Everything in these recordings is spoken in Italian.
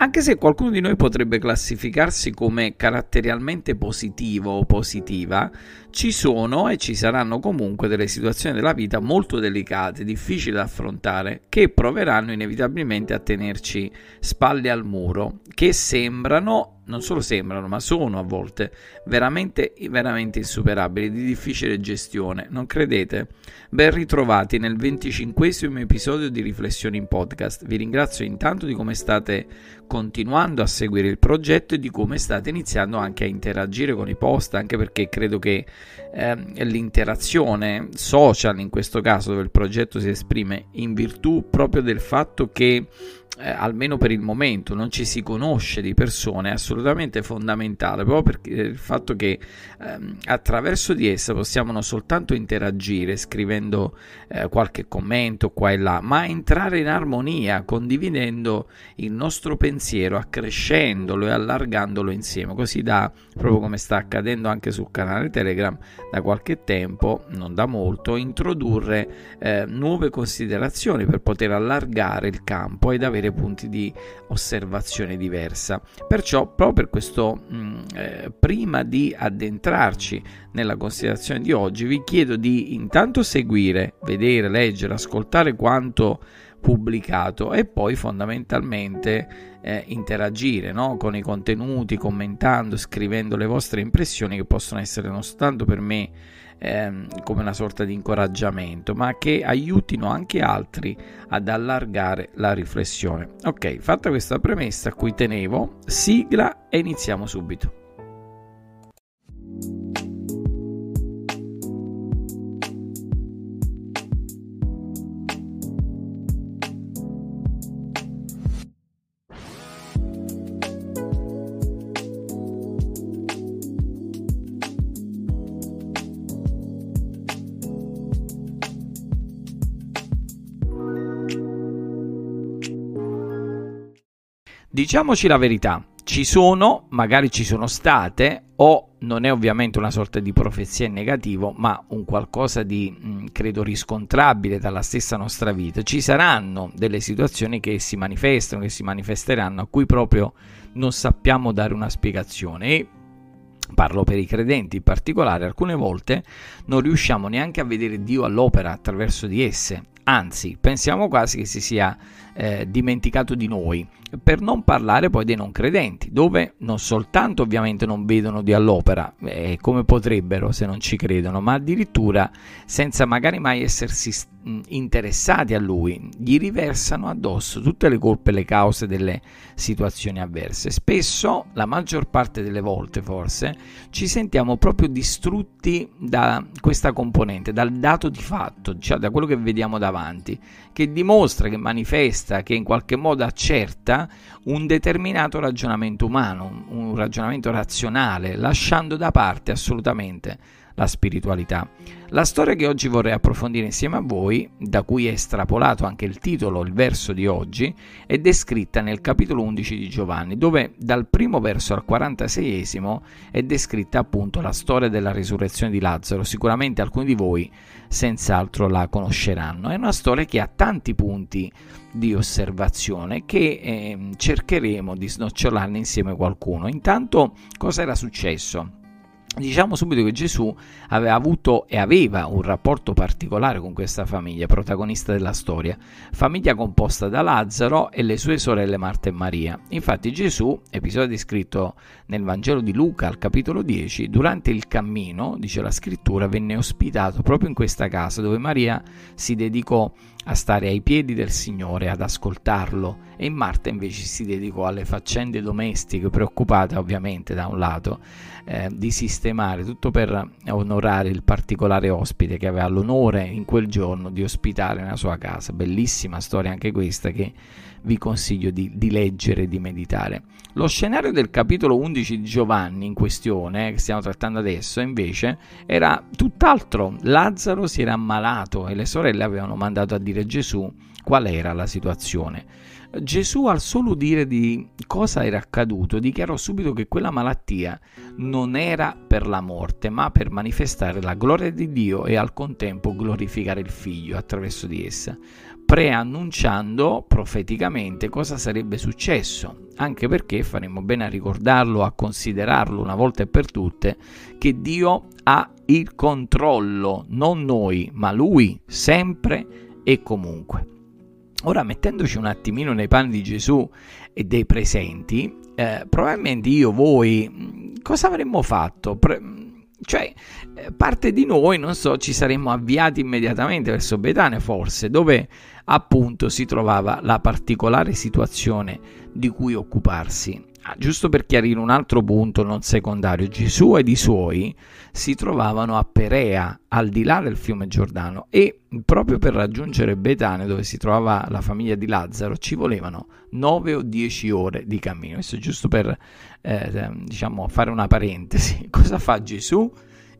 Anche se qualcuno di noi potrebbe classificarsi come caratterialmente positivo o positiva, ci sono e ci saranno comunque delle situazioni della vita molto delicate, difficili da affrontare, che proveranno inevitabilmente a tenerci spalle al muro, che sembrano non solo sembrano, ma sono a volte veramente, veramente insuperabili, di difficile gestione, non credete? Ben ritrovati nel 25 episodio di Riflessioni in Podcast. Vi ringrazio intanto di come state continuando a seguire il progetto e di come state iniziando anche a interagire con i post, anche perché credo che eh, l'interazione social, in questo caso dove il progetto si esprime in virtù proprio del fatto che eh, almeno per il momento non ci si conosce di persone è assolutamente fondamentale proprio perché il fatto che ehm, attraverso di essa possiamo non soltanto interagire scrivendo eh, qualche commento qua e là ma entrare in armonia condividendo il nostro pensiero accrescendolo e allargandolo insieme. Così da proprio come sta accadendo anche sul canale telegram da qualche tempo non da molto introdurre eh, nuove considerazioni per poter allargare il campo ed avere avere punti di osservazione diversa. Perciò, proprio per questo, mh, mm, eh, prima di addentrarci nella considerazione di oggi, vi chiedo di intanto seguire, vedere, leggere, ascoltare quanto pubblicato e poi fondamentalmente eh, interagire no? con i contenuti, commentando, scrivendo le vostre impressioni che possono essere non soltanto per me ehm, come una sorta di incoraggiamento, ma che aiutino anche altri ad allargare la riflessione. Ok, fatta questa premessa a cui tenevo, sigla e iniziamo subito. Diciamoci la verità, ci sono, magari ci sono state, o non è ovviamente una sorta di profezia in negativo, ma un qualcosa di, mm, credo, riscontrabile dalla stessa nostra vita. Ci saranno delle situazioni che si manifestano, che si manifesteranno, a cui proprio non sappiamo dare una spiegazione. E parlo per i credenti in particolare, alcune volte non riusciamo neanche a vedere Dio all'opera attraverso di esse, anzi pensiamo quasi che si sia eh, dimenticato di noi, per non parlare poi dei non credenti, dove non soltanto ovviamente non vedono Dio all'opera, eh, come potrebbero se non ci credono, ma addirittura senza magari mai essersi interessati a lui, gli riversano addosso tutte le colpe e le cause delle situazioni avverse. Spesso, la maggior parte delle volte forse, ci sentiamo proprio distrutti da questa componente, dal dato di fatto, cioè da quello che vediamo davanti, che dimostra, che manifesta, che in qualche modo accerta un determinato ragionamento umano, un ragionamento razionale, lasciando da parte assolutamente la spiritualità. La storia che oggi vorrei approfondire insieme a voi, da cui è estrapolato anche il titolo, il verso di oggi, è descritta nel capitolo 11 di Giovanni, dove dal primo verso al 46 è descritta appunto la storia della risurrezione di Lazzaro. Sicuramente alcuni di voi senz'altro la conosceranno. È una storia che ha tanti punti di osservazione che eh, cercheremo di snocciolarne insieme a qualcuno. Intanto, cosa era successo? Diciamo subito che Gesù aveva avuto e aveva un rapporto particolare con questa famiglia, protagonista della storia, famiglia composta da Lazzaro e le sue sorelle Marta e Maria. Infatti Gesù, episodio descritto nel Vangelo di Luca al capitolo 10, durante il cammino, dice la scrittura, venne ospitato proprio in questa casa dove Maria si dedicò a stare ai piedi del Signore, ad ascoltarlo, e Marta invece si dedicò alle faccende domestiche, preoccupata ovviamente da un lato eh, di sistemare tutto per onorare il particolare ospite che aveva l'onore in quel giorno di ospitare nella sua casa. Bellissima storia anche questa che vi consiglio di, di leggere e di meditare. Lo scenario del capitolo 11 di Giovanni in questione, che stiamo trattando adesso, invece, era tutt'altro. Lazzaro si era ammalato e le sorelle avevano mandato a dire a Gesù qual era la situazione. Gesù al solo dire di cosa era accaduto dichiarò subito che quella malattia non era per la morte, ma per manifestare la gloria di Dio e al contempo glorificare il Figlio attraverso di essa. Preannunciando profeticamente cosa sarebbe successo, anche perché faremo bene a ricordarlo, a considerarlo una volta e per tutte, che Dio ha il controllo, non noi, ma Lui, sempre e comunque. Ora, mettendoci un attimino nei panni di Gesù e dei presenti, eh, probabilmente io, voi, cosa avremmo fatto? Pre- cioè, eh, parte di noi, non so, ci saremmo avviati immediatamente verso Betania, forse, dove appunto si trovava la particolare situazione di cui occuparsi. Ah, giusto per chiarire un altro punto non secondario, Gesù ed i suoi si trovavano a Perea, al di là del fiume Giordano, e proprio per raggiungere Betania, dove si trovava la famiglia di Lazzaro, ci volevano 9 o 10 ore di cammino. Questo giusto per eh, diciamo, fare una parentesi. Cosa fa Gesù?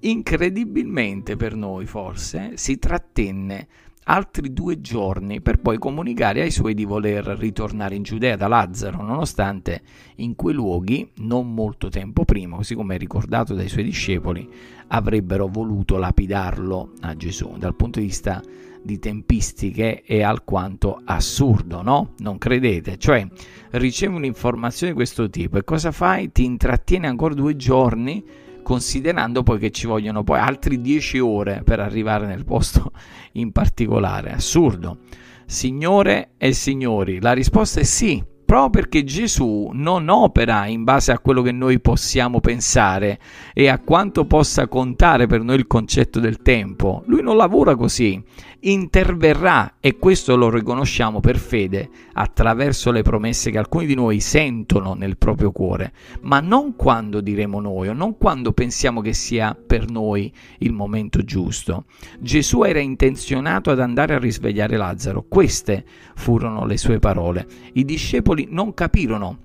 Incredibilmente per noi, forse, si trattenne altri due giorni per poi comunicare ai suoi di voler ritornare in Giudea da Lazzaro, nonostante in quei luoghi, non molto tempo prima, così come ricordato dai suoi discepoli, avrebbero voluto lapidarlo a Gesù. Dal punto di vista di tempistiche è alquanto assurdo, no? Non credete? Cioè, ricevi un'informazione di questo tipo e cosa fai? Ti intrattieni ancora due giorni considerando poi che ci vogliono poi altri 10 ore per arrivare nel posto in particolare. Assurdo. Signore e signori, la risposta è sì, proprio perché Gesù non opera in base a quello che noi possiamo pensare e a quanto possa contare per noi il concetto del tempo. Lui non lavora così, interverrà e questo lo riconosciamo per fede attraverso le promesse che alcuni di noi sentono nel proprio cuore, ma non quando diremo noi o non quando pensiamo che sia per noi il momento giusto. Gesù era intenzionato ad andare a risvegliare Lazzaro, queste furono le sue parole. I discepoli non capirono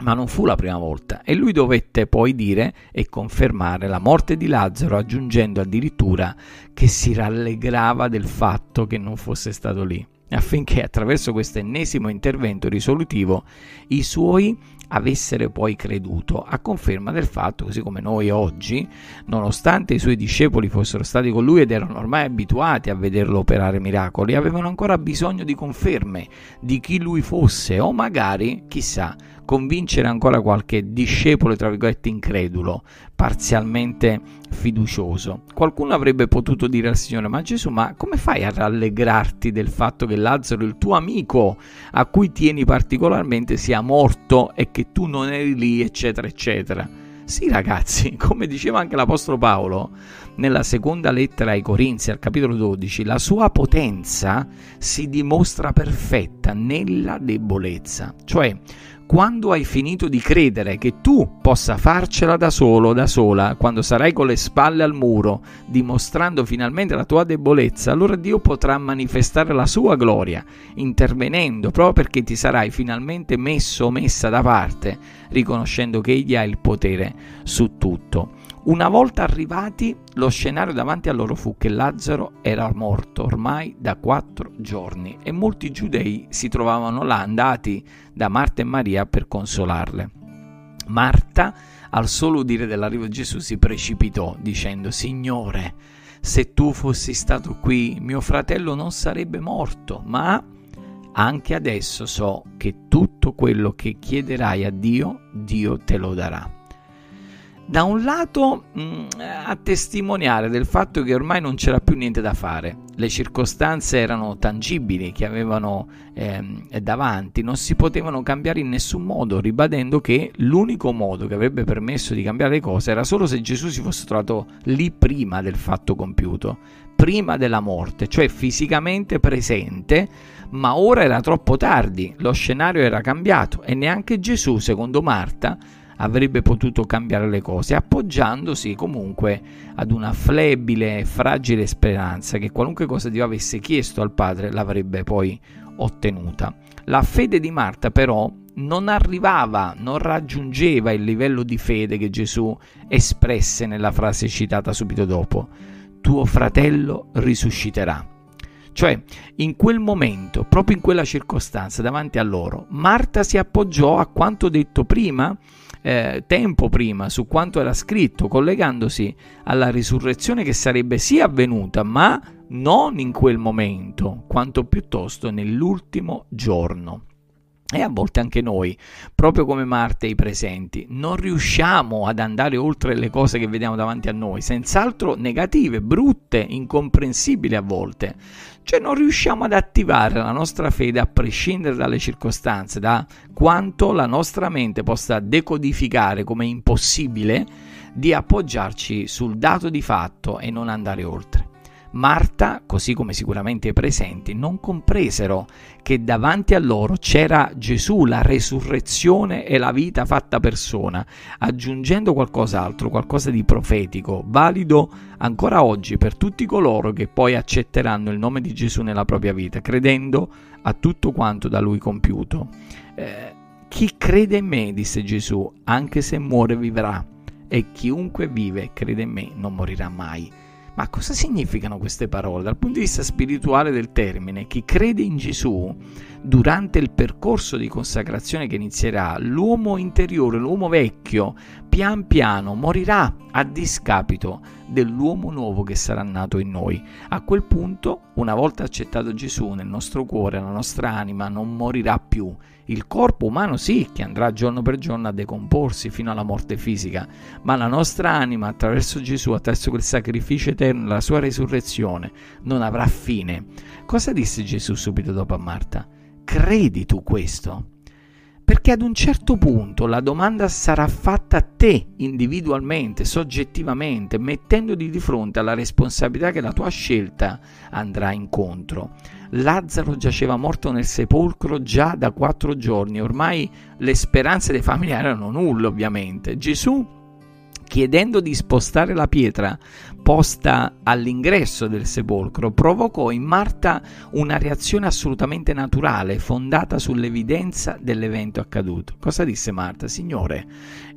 ma non fu la prima volta. E lui dovette poi dire e confermare la morte di Lazzaro aggiungendo addirittura che si rallegrava del fatto che non fosse stato lì affinché attraverso questo ennesimo intervento risolutivo i suoi avessero poi creduto, a conferma del fatto, così come noi oggi, nonostante i suoi discepoli fossero stati con lui ed erano ormai abituati a vederlo operare miracoli, avevano ancora bisogno di conferme di chi lui fosse o magari, chissà, convincere ancora qualche discepolo, tra virgolette, incredulo, parzialmente fiducioso. Qualcuno avrebbe potuto dire al Signore, ma Gesù, ma come fai a rallegrarti del fatto che Lazzaro, il tuo amico, a cui tieni particolarmente, sia morto e che tu non eri lì, eccetera, eccetera? Sì, ragazzi, come diceva anche l'Apostolo Paolo nella seconda lettera ai Corinzi, al capitolo 12, la sua potenza si dimostra perfetta nella debolezza. Cioè, quando hai finito di credere che tu possa farcela da solo, da sola, quando sarai con le spalle al muro, dimostrando finalmente la tua debolezza, allora Dio potrà manifestare la sua gloria, intervenendo proprio perché ti sarai finalmente messo o messa da parte, riconoscendo che Egli ha il potere su tutto. Una volta arrivati, lo scenario davanti a loro fu che Lazzaro era morto ormai da quattro giorni e molti giudei si trovavano là andati da Marta e Maria per consolarle. Marta, al solo udire dell'arrivo di Gesù, si precipitò dicendo, Signore, se tu fossi stato qui, mio fratello non sarebbe morto, ma anche adesso so che tutto quello che chiederai a Dio, Dio te lo darà da un lato mh, mm, a testimoniare del fatto che ormai non c'era più niente da fare, le circostanze erano tangibili che avevano eh, davanti, non si potevano cambiare in nessun modo, ribadendo che l'unico modo che avrebbe permesso di cambiare le cose era solo se Gesù si fosse trovato lì prima del fatto compiuto, prima della morte, cioè fisicamente presente, ma ora era troppo tardi, lo scenario era cambiato e neanche Gesù, secondo Marta, avrebbe potuto cambiare le cose, appoggiandosi comunque ad una flebile e fragile speranza che qualunque cosa Dio avesse chiesto al Padre l'avrebbe poi ottenuta. La fede di Marta però non arrivava, non raggiungeva il livello di fede che Gesù espresse nella frase citata subito dopo. Tuo fratello risusciterà. Cioè, in quel momento, proprio in quella circostanza davanti a loro, Marta si appoggiò a quanto detto prima eh, tempo prima su quanto era scritto, collegandosi alla risurrezione che sarebbe sì avvenuta, ma non in quel momento, quanto piuttosto nell'ultimo giorno. E a volte anche noi, proprio come Marte e i presenti, non riusciamo ad andare oltre le cose che vediamo davanti a noi, senz'altro negative, brutte, incomprensibili a volte. Cioè non riusciamo ad attivare la nostra fede a prescindere dalle circostanze, da quanto la nostra mente possa decodificare come impossibile di appoggiarci sul dato di fatto e non andare oltre. Marta, così come sicuramente i presenti, non compresero che davanti a loro c'era Gesù, la resurrezione e la vita fatta persona, aggiungendo qualcos'altro, qualcosa di profetico, valido ancora oggi per tutti coloro che poi accetteranno il nome di Gesù nella propria vita, credendo a tutto quanto da lui compiuto. Eh, chi crede in me, disse Gesù, anche se muore vivrà, e chiunque vive crede in me non morirà mai. Ma cosa significano queste parole? Dal punto di vista spirituale del termine, chi crede in Gesù durante il percorso di consacrazione che inizierà, l'uomo interiore, l'uomo vecchio, pian piano morirà a discapito dell'uomo nuovo che sarà nato in noi. A quel punto, una volta accettato Gesù nel nostro cuore, la nostra anima non morirà più il corpo umano sì, che andrà giorno per giorno a decomporsi fino alla morte fisica, ma la nostra anima attraverso Gesù, attraverso quel sacrificio eterno, la sua resurrezione, non avrà fine. Cosa disse Gesù subito dopo a Marta? Credi tu questo? Perché ad un certo punto la domanda sarà fatta a te individualmente, soggettivamente, mettendoti di fronte alla responsabilità che la tua scelta andrà incontro. Lazzaro giaceva morto nel sepolcro già da quattro giorni, ormai le speranze dei familiari erano nulle ovviamente. Gesù chiedendo di spostare la pietra posta all'ingresso del sepolcro, provocò in Marta una reazione assolutamente naturale, fondata sull'evidenza dell'evento accaduto. Cosa disse Marta? Signore,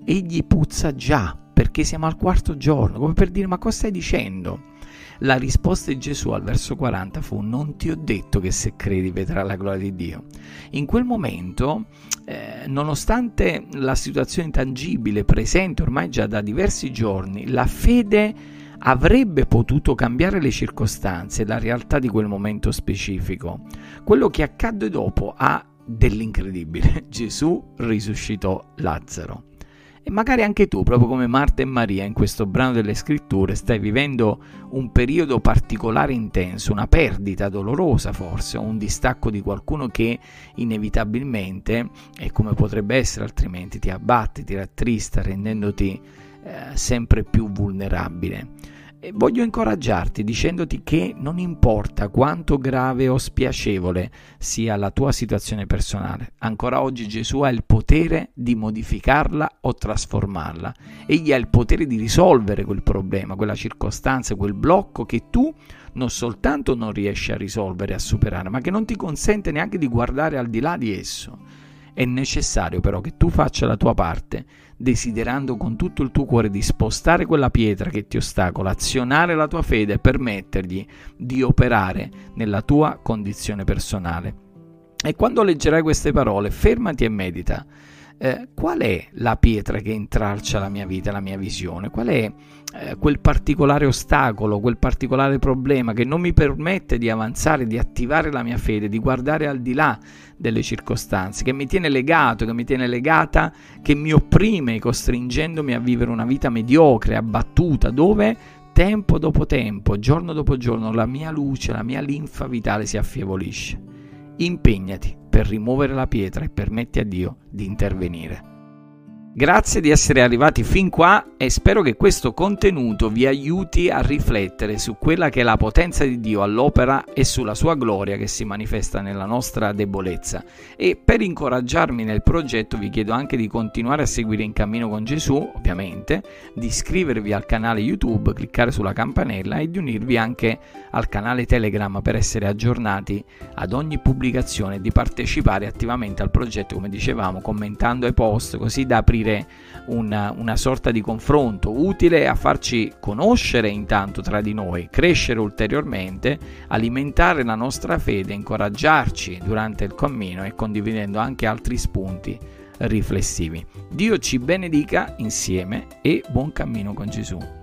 egli puzza già, perché siamo al quarto giorno, come per dire ma cosa stai dicendo? La risposta di Gesù al verso 40 fu non ti ho detto che se credi vedrai la gloria di Dio. In quel momento, eh, nonostante la situazione intangibile presente ormai già da diversi giorni, la fede avrebbe potuto cambiare le circostanze e la realtà di quel momento specifico. Quello che accadde dopo ha dell'incredibile. Gesù risuscitò Lazzaro. E magari anche tu, proprio come Marta e Maria in questo brano delle scritture, stai vivendo un periodo particolare intenso, una perdita dolorosa forse, o un distacco di qualcuno che inevitabilmente, e come potrebbe essere altrimenti, ti abbatte, ti rattrista, rendendoti eh, sempre più vulnerabile. E voglio incoraggiarti dicendoti che non importa quanto grave o spiacevole sia la tua situazione personale, ancora oggi Gesù ha il potere di modificarla o trasformarla. Egli ha il potere di risolvere quel problema, quella circostanza, quel blocco che tu non soltanto non riesci a risolvere, a superare, ma che non ti consente neanche di guardare al di là di esso. È necessario però che tu faccia la tua parte, desiderando con tutto il tuo cuore di spostare quella pietra che ti ostacola, azionare la tua fede e permettergli di operare nella tua condizione personale. E quando leggerai queste parole, fermati e medita eh, qual è la pietra che intralcia la mia vita, la mia visione? Qual è eh, quel particolare ostacolo, quel particolare problema che non mi permette di avanzare, di attivare la mia fede, di guardare al di là delle circostanze, che mi tiene legato, che mi tiene legata, che mi opprime, costringendomi a vivere una vita mediocre, abbattuta, dove tempo dopo tempo, giorno dopo giorno, la mia luce, la mia linfa vitale si affievolisce. Impegnati per rimuovere la pietra e permetti a Dio di intervenire. Grazie di essere arrivati fin qua e spero che questo contenuto vi aiuti a riflettere su quella che è la potenza di Dio all'opera e sulla sua gloria che si manifesta nella nostra debolezza. E per incoraggiarmi nel progetto vi chiedo anche di continuare a seguire In Cammino con Gesù, ovviamente, di iscrivervi al canale YouTube, cliccare sulla campanella e di unirvi anche al canale Telegram per essere aggiornati ad ogni pubblicazione e di partecipare attivamente al progetto, come dicevamo, commentando ai post, così da aprire aprire una, una sorta di confronto utile a farci conoscere intanto tra di noi, crescere ulteriormente, alimentare la nostra fede, incoraggiarci durante il cammino e condividendo anche altri spunti riflessivi. Dio ci benedica insieme e buon cammino con Gesù.